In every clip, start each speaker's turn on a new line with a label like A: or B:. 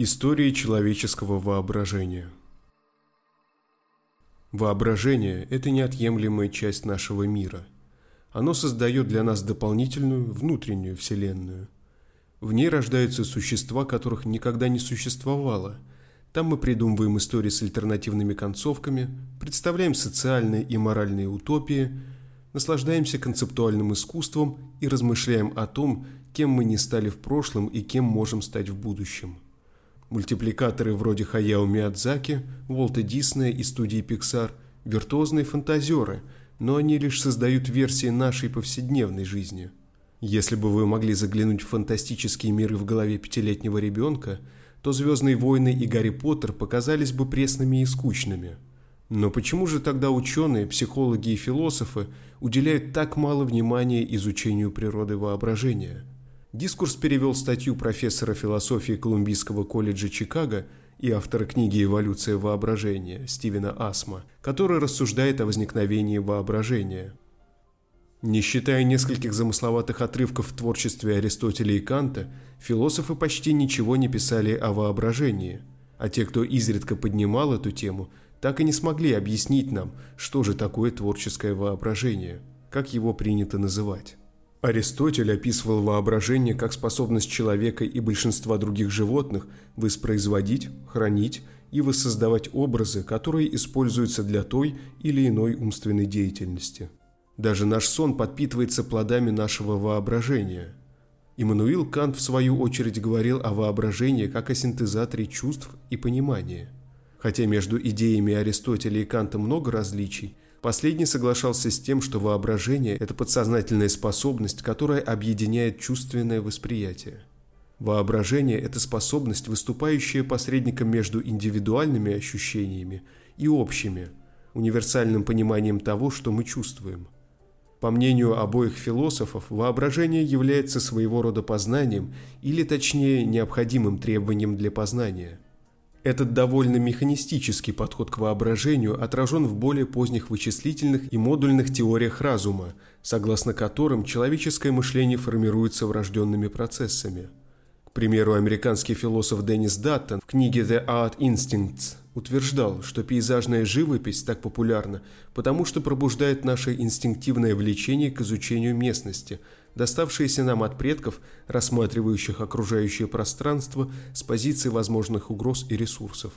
A: История человеческого воображения Воображение – это неотъемлемая часть нашего мира. Оно создает для нас дополнительную, внутреннюю вселенную. В ней рождаются существа, которых никогда не существовало. Там мы придумываем истории с альтернативными концовками, представляем социальные и моральные утопии, наслаждаемся концептуальным искусством и размышляем о том, кем мы не стали в прошлом и кем можем стать в будущем. Мультипликаторы вроде Хаяо Миядзаки, Уолта Диснея и студии Pixar – виртуозные фантазеры, но они лишь создают версии нашей повседневной жизни. Если бы вы могли заглянуть в фантастические миры в голове пятилетнего ребенка, то «Звездные войны» и «Гарри Поттер» показались бы пресными и скучными. Но почему же тогда ученые, психологи и философы уделяют так мало внимания изучению природы воображения – Дискурс перевел статью профессора философии Колумбийского колледжа Чикаго и автора книги «Эволюция воображения» Стивена Асма, который рассуждает о возникновении воображения. Не считая нескольких замысловатых отрывков в творчестве Аристотеля и Канта, философы почти ничего не писали о воображении, а те, кто изредка поднимал эту тему, так и не смогли объяснить нам, что же такое творческое воображение, как его принято называть. Аристотель описывал воображение как способность человека и большинства других животных воспроизводить, хранить и воссоздавать образы, которые используются для той или иной умственной деятельности. Даже наш сон подпитывается плодами нашего воображения. Иммануил Кант в свою очередь говорил о воображении как о синтезаторе чувств и понимания. Хотя между идеями Аристотеля и Канта много различий – Последний соглашался с тем, что воображение – это подсознательная способность, которая объединяет чувственное восприятие. Воображение – это способность, выступающая посредником между индивидуальными ощущениями и общими, универсальным пониманием того, что мы чувствуем. По мнению обоих философов, воображение является своего рода познанием или, точнее, необходимым требованием для познания – этот довольно механистический подход к воображению отражен в более поздних вычислительных и модульных теориях разума, согласно которым человеческое мышление формируется врожденными процессами. К примеру, американский философ Деннис Даттон в книге «The Art Instincts» утверждал, что пейзажная живопись так популярна, потому что пробуждает наше инстинктивное влечение к изучению местности – доставшиеся нам от предков, рассматривающих окружающее пространство с позиции возможных угроз и ресурсов.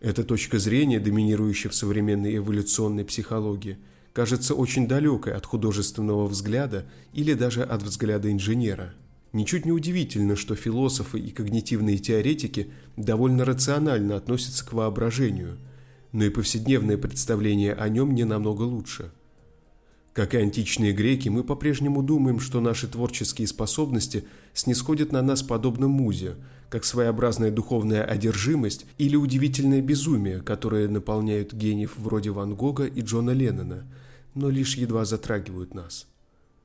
A: Эта точка зрения, доминирующая в современной эволюционной психологии, кажется очень далекой от художественного взгляда или даже от взгляда инженера. Ничуть не удивительно, что философы и когнитивные теоретики довольно рационально относятся к воображению, но и повседневное представление о нем не намного лучше – как и античные греки, мы по-прежнему думаем, что наши творческие способности снисходят на нас подобно музе, как своеобразная духовная одержимость или удивительное безумие, которое наполняют гениев вроде Ван Гога и Джона Леннона, но лишь едва затрагивают нас.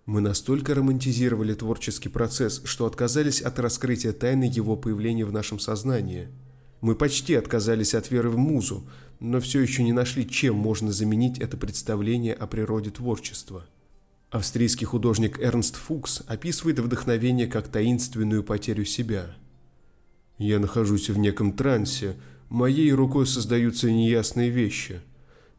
A: Мы настолько романтизировали творческий процесс, что отказались от раскрытия тайны его появления в нашем сознании – мы почти отказались от веры в музу, но все еще не нашли, чем можно заменить это представление о природе творчества. Австрийский художник Эрнст Фукс описывает вдохновение как таинственную потерю себя. «Я нахожусь в неком трансе, моей рукой создаются неясные вещи.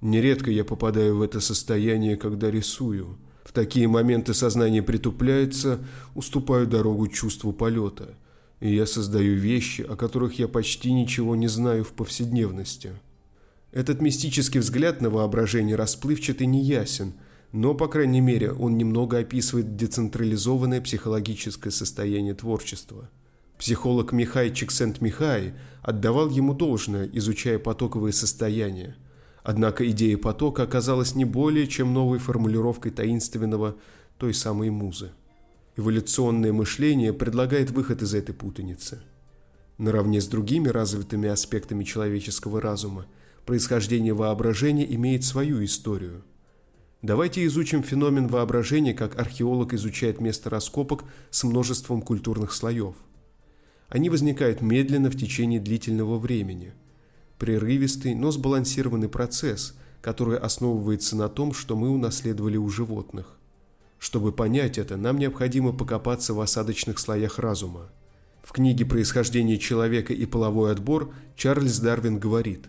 A: Нередко я попадаю в это состояние, когда рисую. В такие моменты сознание притупляется, уступаю дорогу чувству полета» и я создаю вещи, о которых я почти ничего не знаю в повседневности. Этот мистический взгляд на воображение расплывчат и неясен, но, по крайней мере, он немного описывает децентрализованное психологическое состояние творчества. Психолог Михай Чиксент-Михай отдавал ему должное, изучая потоковые состояния. Однако идея потока оказалась не более чем новой формулировкой таинственного той самой музы. Эволюционное мышление предлагает выход из этой путаницы. Наравне с другими развитыми аспектами человеческого разума, происхождение воображения имеет свою историю. Давайте изучим феномен воображения, как археолог изучает место раскопок с множеством культурных слоев. Они возникают медленно в течение длительного времени. Прерывистый, но сбалансированный процесс, который основывается на том, что мы унаследовали у животных. Чтобы понять это, нам необходимо покопаться в осадочных слоях разума. В книге «Происхождение человека и половой отбор» Чарльз Дарвин говорит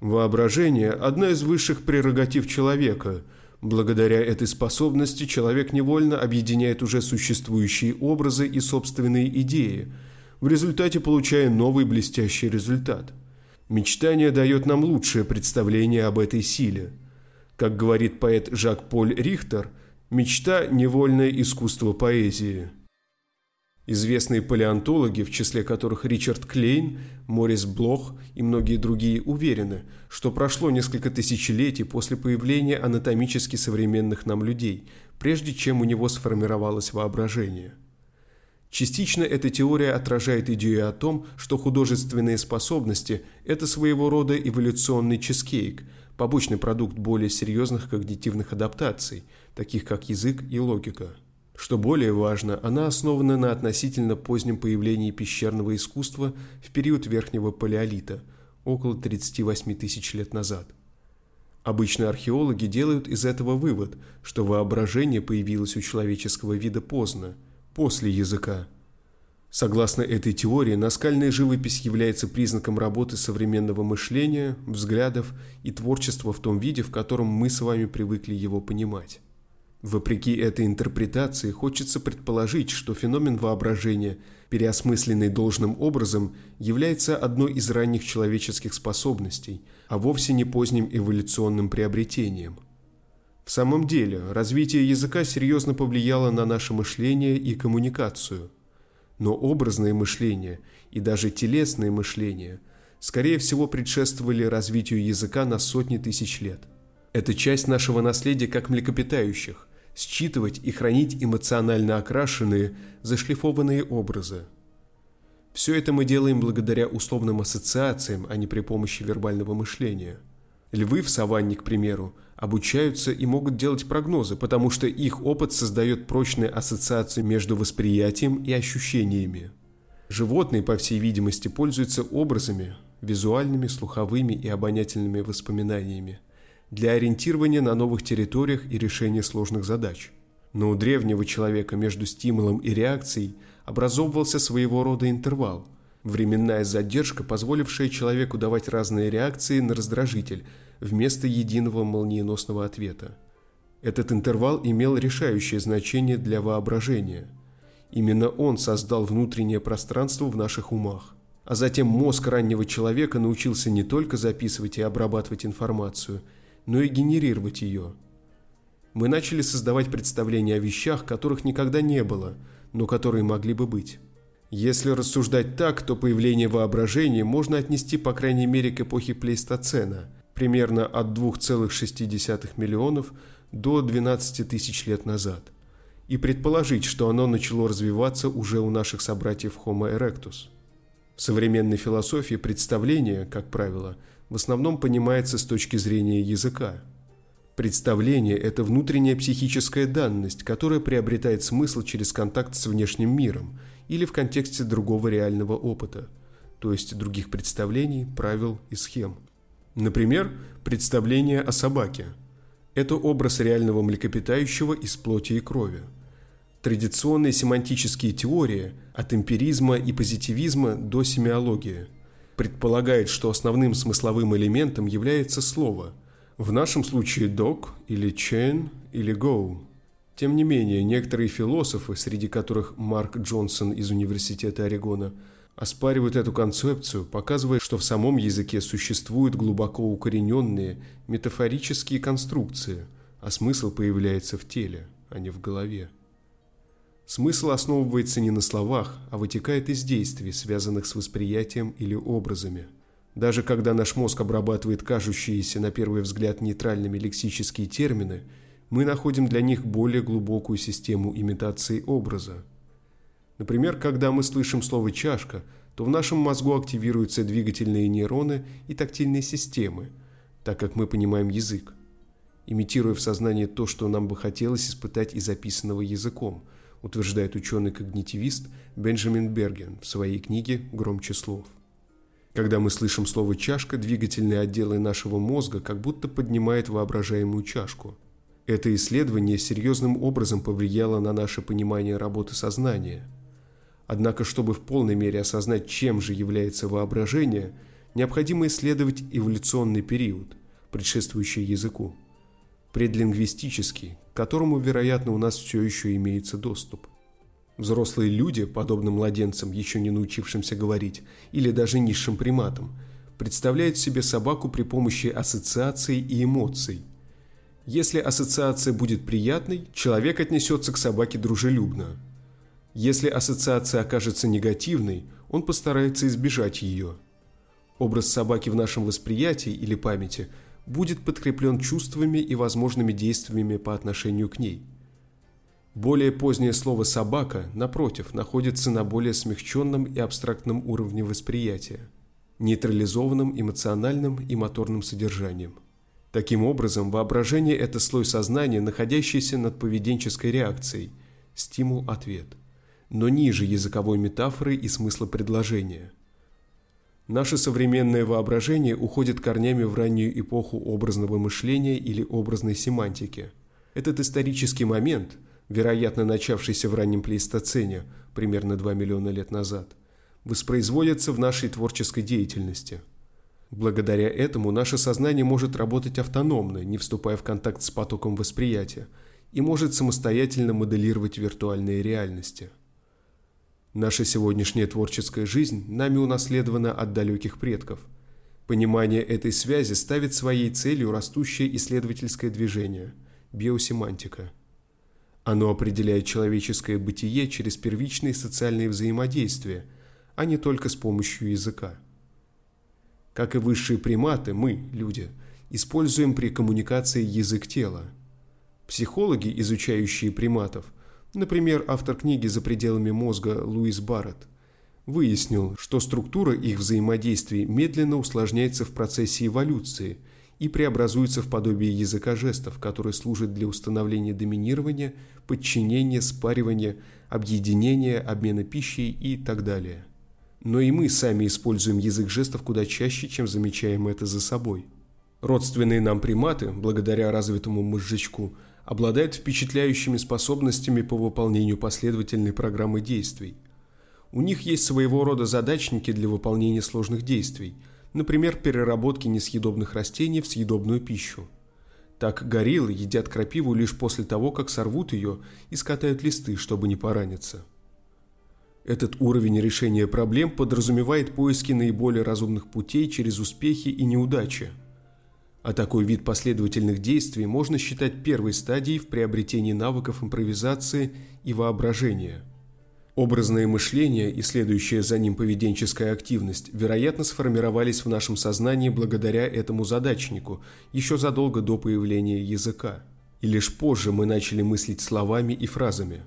A: «Воображение – одна из высших прерогатив человека. Благодаря этой способности человек невольно объединяет уже существующие образы и собственные идеи, в результате получая новый блестящий результат. Мечтание дает нам лучшее представление об этой силе. Как говорит поэт Жак-Поль Рихтер, мечта – невольное искусство поэзии». Известные палеонтологи, в числе которых Ричард Клейн, Морис Блох и многие другие, уверены, что прошло несколько тысячелетий после появления анатомически современных нам людей, прежде чем у него сформировалось воображение. Частично эта теория отражает идею о том, что художественные способности – это своего рода эволюционный чизкейк, побочный продукт более серьезных когнитивных адаптаций, таких как язык и логика. Что более важно, она основана на относительно позднем появлении пещерного искусства в период Верхнего Палеолита, около 38 тысяч лет назад. Обычно археологи делают из этого вывод, что воображение появилось у человеческого вида поздно, после языка. Согласно этой теории, наскальная живопись является признаком работы современного мышления, взглядов и творчества в том виде, в котором мы с вами привыкли его понимать. Вопреки этой интерпретации, хочется предположить, что феномен воображения, переосмысленный должным образом, является одной из ранних человеческих способностей, а вовсе не поздним эволюционным приобретением. В самом деле, развитие языка серьезно повлияло на наше мышление и коммуникацию. Но образное мышление и даже телесное мышление, скорее всего, предшествовали развитию языка на сотни тысяч лет. Это часть нашего наследия как млекопитающих, считывать и хранить эмоционально окрашенные, зашлифованные образы. Все это мы делаем благодаря условным ассоциациям, а не при помощи вербального мышления. Львы в саванне, к примеру, обучаются и могут делать прогнозы, потому что их опыт создает прочные ассоциации между восприятием и ощущениями. Животные, по всей видимости, пользуются образами, визуальными, слуховыми и обонятельными воспоминаниями – для ориентирования на новых территориях и решения сложных задач. Но у древнего человека между стимулом и реакцией образовывался своего рода интервал – временная задержка, позволившая человеку давать разные реакции на раздражитель вместо единого молниеносного ответа. Этот интервал имел решающее значение для воображения. Именно он создал внутреннее пространство в наших умах. А затем мозг раннего человека научился не только записывать и обрабатывать информацию – но и генерировать ее. Мы начали создавать представления о вещах, которых никогда не было, но которые могли бы быть. Если рассуждать так, то появление воображения можно отнести по крайней мере к эпохе Плейстоцена, примерно от 2,6 миллионов до 12 тысяч лет назад, и предположить, что оно начало развиваться уже у наших собратьев Homo erectus. В современной философии представление, как правило, в основном понимается с точки зрения языка. Представление – это внутренняя психическая данность, которая приобретает смысл через контакт с внешним миром или в контексте другого реального опыта, то есть других представлений, правил и схем. Например, представление о собаке – это образ реального млекопитающего из плоти и крови. Традиционные семантические теории от эмпиризма и позитивизма до семиологии – предполагает, что основным смысловым элементом является слово. В нашем случае dog или chain или go. Тем не менее, некоторые философы, среди которых Марк Джонсон из Университета Орегона, оспаривают эту концепцию, показывая, что в самом языке существуют глубоко укорененные метафорические конструкции, а смысл появляется в теле, а не в голове. Смысл основывается не на словах, а вытекает из действий, связанных с восприятием или образами. Даже когда наш мозг обрабатывает кажущиеся на первый взгляд нейтральными лексические термины, мы находим для них более глубокую систему имитации образа. Например, когда мы слышим слово «чашка», то в нашем мозгу активируются двигательные нейроны и тактильные системы, так как мы понимаем язык, имитируя в сознании то, что нам бы хотелось испытать и записанного языком – утверждает ученый-когнитивист Бенджамин Берген в своей книге «Громче слов». Когда мы слышим слово «чашка», двигательные отделы нашего мозга как будто поднимают воображаемую чашку. Это исследование серьезным образом повлияло на наше понимание работы сознания. Однако, чтобы в полной мере осознать, чем же является воображение, необходимо исследовать эволюционный период, предшествующий языку, предлингвистический, которому, вероятно, у нас все еще имеется доступ. Взрослые люди, подобно младенцам, еще не научившимся говорить, или даже низшим приматам, представляют себе собаку при помощи ассоциаций и эмоций. Если ассоциация будет приятной, человек отнесется к собаке дружелюбно. Если ассоциация окажется негативной, он постарается избежать ее. Образ собаки в нашем восприятии или памяти будет подкреплен чувствами и возможными действиями по отношению к ней – более позднее слово «собака», напротив, находится на более смягченном и абстрактном уровне восприятия, нейтрализованном эмоциональным и моторным содержанием. Таким образом, воображение – это слой сознания, находящийся над поведенческой реакцией, стимул-ответ, но ниже языковой метафоры и смысла предложения. Наше современное воображение уходит корнями в раннюю эпоху образного мышления или образной семантики. Этот исторический момент – вероятно начавшийся в раннем плейстоцене, примерно 2 миллиона лет назад, воспроизводятся в нашей творческой деятельности. Благодаря этому наше сознание может работать автономно, не вступая в контакт с потоком восприятия, и может самостоятельно моделировать виртуальные реальности. Наша сегодняшняя творческая жизнь нами унаследована от далеких предков. Понимание этой связи ставит своей целью растущее исследовательское движение – биосемантика – оно определяет человеческое бытие через первичные социальные взаимодействия, а не только с помощью языка. Как и высшие приматы, мы, люди, используем при коммуникации язык тела. Психологи, изучающие приматов, например, автор книги «За пределами мозга» Луис Барретт, выяснил, что структура их взаимодействий медленно усложняется в процессе эволюции – и преобразуется в подобие языка жестов, который служит для установления доминирования, подчинения, спаривания, объединения, обмена пищей и так далее. Но и мы сами используем язык жестов куда чаще, чем замечаем это за собой. Родственные нам приматы, благодаря развитому мозжечку, обладают впечатляющими способностями по выполнению последовательной программы действий. У них есть своего рода задачники для выполнения сложных действий – например, переработки несъедобных растений в съедобную пищу. Так гориллы едят крапиву лишь после того, как сорвут ее и скатают листы, чтобы не пораниться. Этот уровень решения проблем подразумевает поиски наиболее разумных путей через успехи и неудачи. А такой вид последовательных действий можно считать первой стадией в приобретении навыков импровизации и воображения – Образное мышление и следующая за ним поведенческая активность, вероятно, сформировались в нашем сознании благодаря этому задачнику еще задолго до появления языка. И лишь позже мы начали мыслить словами и фразами.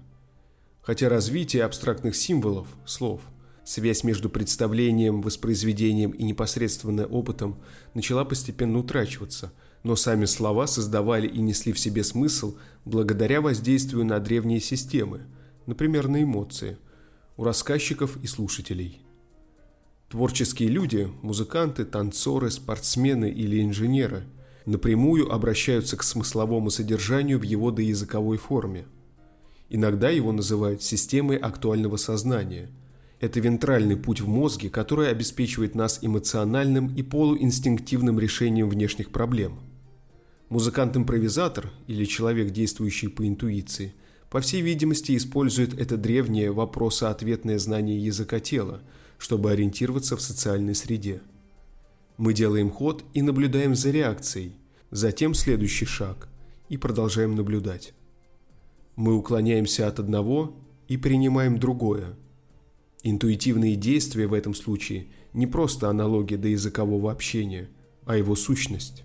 A: Хотя развитие абстрактных символов, слов, связь между представлением, воспроизведением и непосредственно опытом начала постепенно утрачиваться, но сами слова создавали и несли в себе смысл благодаря воздействию на древние системы – например, на эмоции, у рассказчиков и слушателей. Творческие люди, музыканты, танцоры, спортсмены или инженеры напрямую обращаются к смысловому содержанию в его доязыковой форме. Иногда его называют системой актуального сознания. Это вентральный путь в мозге, который обеспечивает нас эмоциональным и полуинстинктивным решением внешних проблем. Музыкант-импровизатор или человек, действующий по интуиции – по всей видимости, использует это древнее вопросоответное знание языка тела, чтобы ориентироваться в социальной среде. Мы делаем ход и наблюдаем за реакцией, затем следующий шаг и продолжаем наблюдать. Мы уклоняемся от одного и принимаем другое. Интуитивные действия в этом случае не просто аналогия до языкового общения, а его сущность.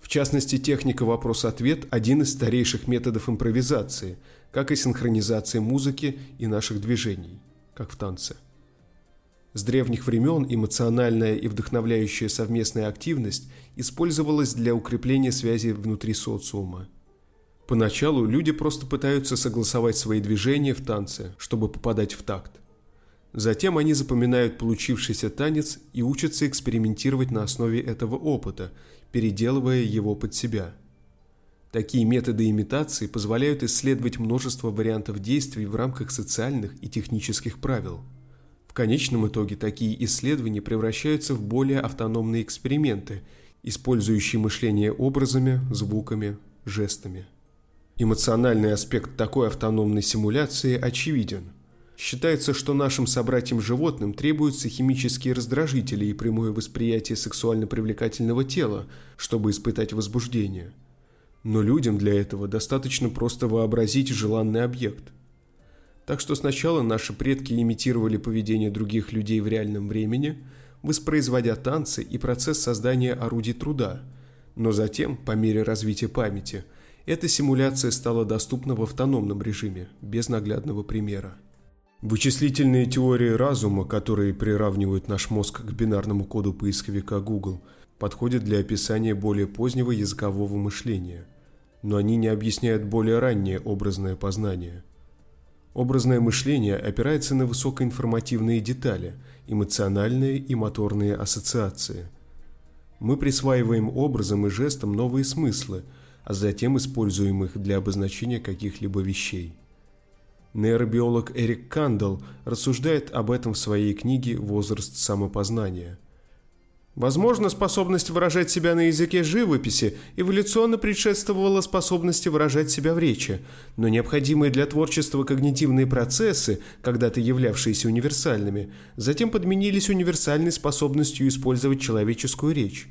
A: В частности, техника вопрос-ответ – один из старейших методов импровизации, как и синхронизация музыки и наших движений, как в танце. С древних времен эмоциональная и вдохновляющая совместная активность использовалась для укрепления связи внутри социума. Поначалу люди просто пытаются согласовать свои движения в танце, чтобы попадать в такт. Затем они запоминают получившийся танец и учатся экспериментировать на основе этого опыта, переделывая его под себя – Такие методы имитации позволяют исследовать множество вариантов действий в рамках социальных и технических правил. В конечном итоге такие исследования превращаются в более автономные эксперименты, использующие мышление образами, звуками, жестами. Эмоциональный аспект такой автономной симуляции очевиден. Считается, что нашим собратьям-животным требуются химические раздражители и прямое восприятие сексуально привлекательного тела, чтобы испытать возбуждение. Но людям для этого достаточно просто вообразить желанный объект. Так что сначала наши предки имитировали поведение других людей в реальном времени, воспроизводя танцы и процесс создания орудий труда, но затем, по мере развития памяти – эта симуляция стала доступна в автономном режиме, без наглядного примера. Вычислительные теории разума, которые приравнивают наш мозг к бинарному коду поисковика Google, подходят для описания более позднего языкового мышления, но они не объясняют более раннее образное познание. Образное мышление опирается на высокоинформативные детали, эмоциональные и моторные ассоциации. Мы присваиваем образам и жестам новые смыслы – а затем используем их для обозначения каких-либо вещей. Нейробиолог Эрик Кандель рассуждает об этом в своей книге «Возраст самопознания». Возможно, способность выражать себя на языке живописи эволюционно предшествовала способности выражать себя в речи, но необходимые для творчества когнитивные процессы, когда-то являвшиеся универсальными, затем подменились универсальной способностью использовать человеческую речь.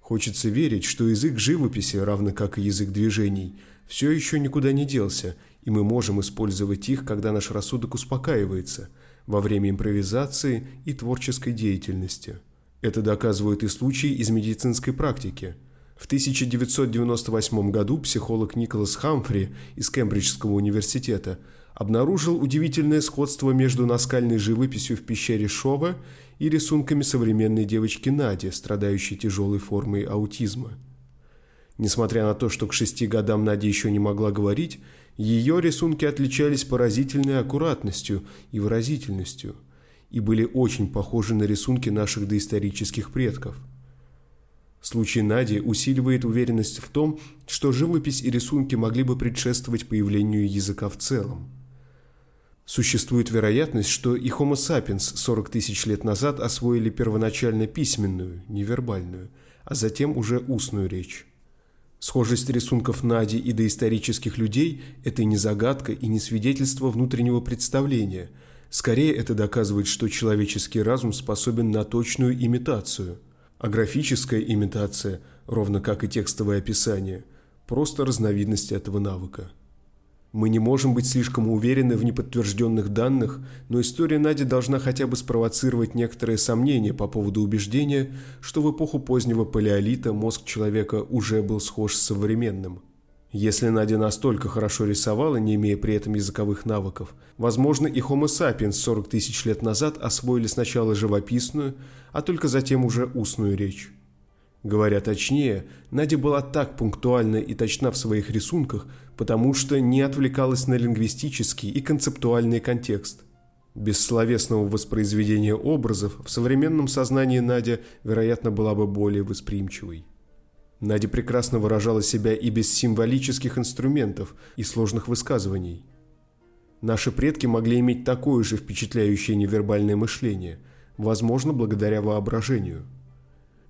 A: Хочется верить, что язык живописи, равно как и язык движений, все еще никуда не делся, и мы можем использовать их, когда наш рассудок успокаивается, во время импровизации и творческой деятельности. Это доказывают и случаи из медицинской практики. В 1998 году психолог Николас Хамфри из Кембриджского университета обнаружил удивительное сходство между наскальной живописью в пещере Шова и рисунками современной девочки Нади, страдающей тяжелой формой аутизма. Несмотря на то, что к шести годам Надя еще не могла говорить, ее рисунки отличались поразительной аккуратностью и выразительностью и были очень похожи на рисунки наших доисторических предков. Случай Нади усиливает уверенность в том, что живопись и рисунки могли бы предшествовать появлению языка в целом. Существует вероятность, что и Homo sapiens 40 тысяч лет назад освоили первоначально письменную, невербальную, а затем уже устную речь. Схожесть рисунков Нади и доисторических людей – это не загадка и не свидетельство внутреннего представления. Скорее, это доказывает, что человеческий разум способен на точную имитацию. А графическая имитация, ровно как и текстовое описание – просто разновидность этого навыка. Мы не можем быть слишком уверены в неподтвержденных данных, но история Нади должна хотя бы спровоцировать некоторые сомнения по поводу убеждения, что в эпоху позднего палеолита мозг человека уже был схож с современным. Если Надя настолько хорошо рисовала, не имея при этом языковых навыков, возможно и Homo sapiens 40 тысяч лет назад освоили сначала живописную, а только затем уже устную речь. Говоря точнее, Надя была так пунктуальна и точна в своих рисунках, потому что не отвлекалась на лингвистический и концептуальный контекст. Без словесного воспроизведения образов в современном сознании Надя, вероятно, была бы более восприимчивой. Надя прекрасно выражала себя и без символических инструментов и сложных высказываний. Наши предки могли иметь такое же впечатляющее невербальное мышление, возможно, благодаря воображению –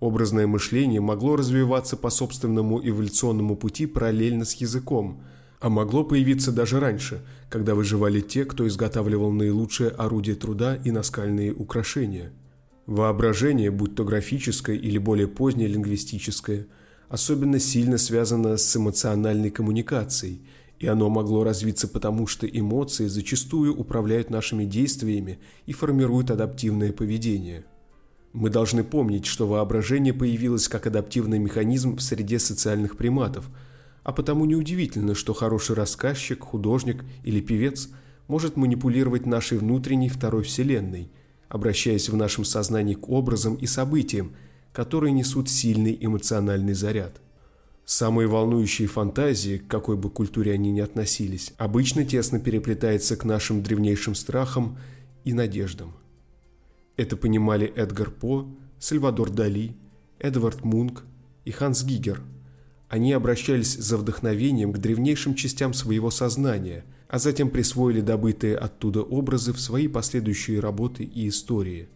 A: Образное мышление могло развиваться по собственному эволюционному пути параллельно с языком, а могло появиться даже раньше, когда выживали те, кто изготавливал наилучшее орудие труда и наскальные украшения. Воображение, будь то графическое или более позднее лингвистическое, особенно сильно связано с эмоциональной коммуникацией, и оно могло развиться потому, что эмоции зачастую управляют нашими действиями и формируют адаптивное поведение – мы должны помнить, что воображение появилось как адаптивный механизм в среде социальных приматов, а потому неудивительно, что хороший рассказчик, художник или певец может манипулировать нашей внутренней второй вселенной, обращаясь в нашем сознании к образам и событиям, которые несут сильный эмоциональный заряд. Самые волнующие фантазии, к какой бы культуре они ни относились, обычно тесно переплетаются к нашим древнейшим страхам и надеждам. Это понимали Эдгар По, Сальвадор Дали, Эдвард Мунк и Ханс Гигер, Они обращались за вдохновением к древнейшим частям своего сознания, а затем присвоили добытые оттуда образы в свои последующие работы и истории.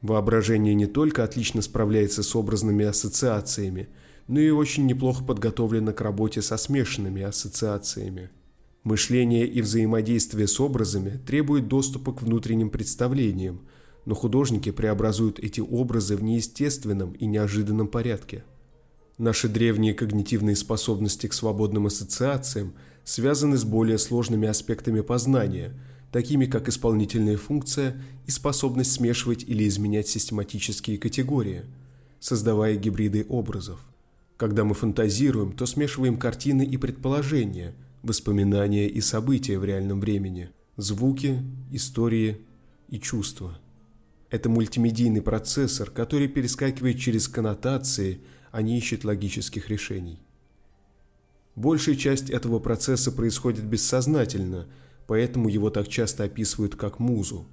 A: Воображение не только отлично справляется с образными ассоциациями, но и очень неплохо подготовлено к работе со смешанными ассоциациями. Мышление и взаимодействие с образами требуют доступа к внутренним представлениям, но художники преобразуют эти образы в неестественном и неожиданном порядке. Наши древние когнитивные способности к свободным ассоциациям связаны с более сложными аспектами познания, такими как исполнительная функция и способность смешивать или изменять систематические категории, создавая гибриды образов. Когда мы фантазируем, то смешиваем картины и предположения, воспоминания и события в реальном времени, звуки, истории и чувства. Это мультимедийный процессор, который перескакивает через коннотации, а не ищет логических решений. Большая часть этого процесса происходит бессознательно, поэтому его так часто описывают как музу.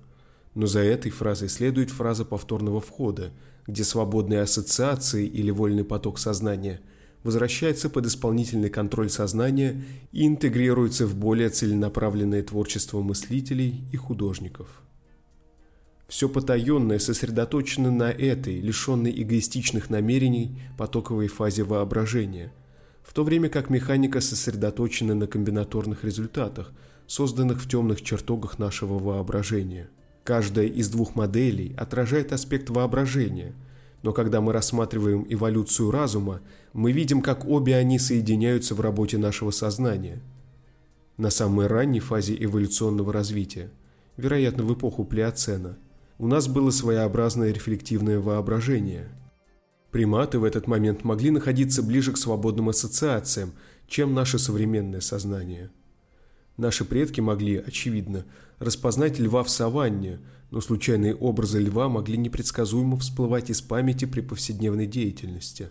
A: Но за этой фразой следует фраза повторного входа, где свободные ассоциации или вольный поток сознания возвращается под исполнительный контроль сознания и интегрируется в более целенаправленное творчество мыслителей и художников. Все потаенное сосредоточено на этой, лишенной эгоистичных намерений, потоковой фазе воображения, в то время как механика сосредоточена на комбинаторных результатах, созданных в темных чертогах нашего воображения. Каждая из двух моделей отражает аспект воображения, но когда мы рассматриваем эволюцию разума, мы видим, как обе они соединяются в работе нашего сознания. На самой ранней фазе эволюционного развития, вероятно в эпоху Плеоцена – у нас было своеобразное рефлективное воображение. Приматы в этот момент могли находиться ближе к свободным ассоциациям, чем наше современное сознание. Наши предки могли, очевидно, распознать льва в саванне, но случайные образы льва могли непредсказуемо всплывать из памяти при повседневной деятельности.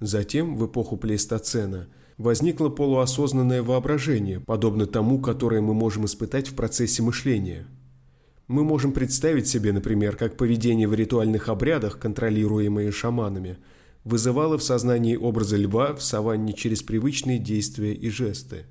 A: Затем, в эпоху плейстоцена, возникло полуосознанное воображение, подобно тому, которое мы можем испытать в процессе мышления – мы можем представить себе, например, как поведение в ритуальных обрядах, контролируемые шаманами, вызывало в сознании образы льва в саванне через привычные действия и жесты.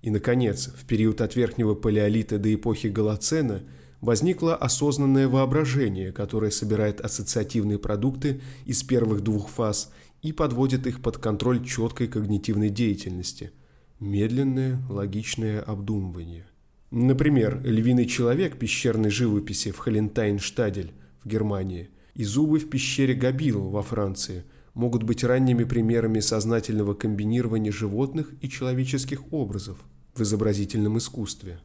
A: И, наконец, в период от верхнего палеолита до эпохи Голоцена возникло осознанное воображение, которое собирает ассоциативные продукты из первых двух фаз и подводит их под контроль четкой когнитивной деятельности – медленное, логичное обдумывание – Например, львиный человек пещерной живописи в Халентайнштадель в Германии и зубы в пещере Габил во Франции могут быть ранними примерами сознательного комбинирования животных и человеческих образов в изобразительном искусстве.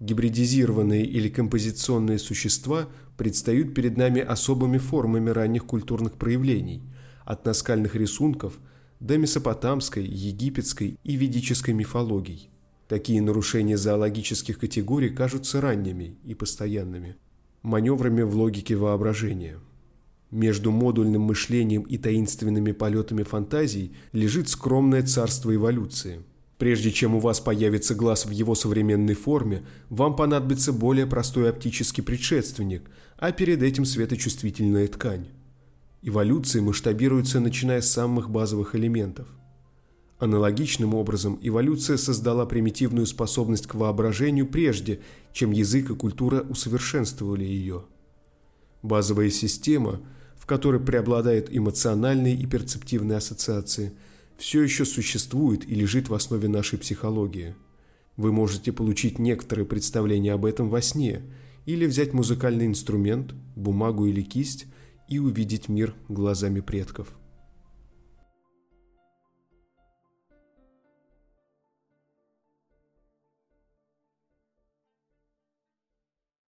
A: Гибридизированные или композиционные существа предстают перед нами особыми формами ранних культурных проявлений, от наскальных рисунков до месопотамской, египетской и ведической мифологий. Такие нарушения зоологических категорий кажутся ранними и постоянными, маневрами в логике воображения. Между модульным мышлением и таинственными полетами фантазий лежит скромное царство эволюции. Прежде чем у вас появится глаз в его современной форме, вам понадобится более простой оптический предшественник, а перед этим светочувствительная ткань. Эволюция масштабируется начиная с самых базовых элементов – Аналогичным образом эволюция создала примитивную способность к воображению прежде, чем язык и культура усовершенствовали ее. Базовая система, в которой преобладают эмоциональные и перцептивные ассоциации, все еще существует и лежит в основе нашей психологии. Вы можете получить некоторые представления об этом во сне или взять музыкальный инструмент, бумагу или кисть и увидеть мир глазами предков.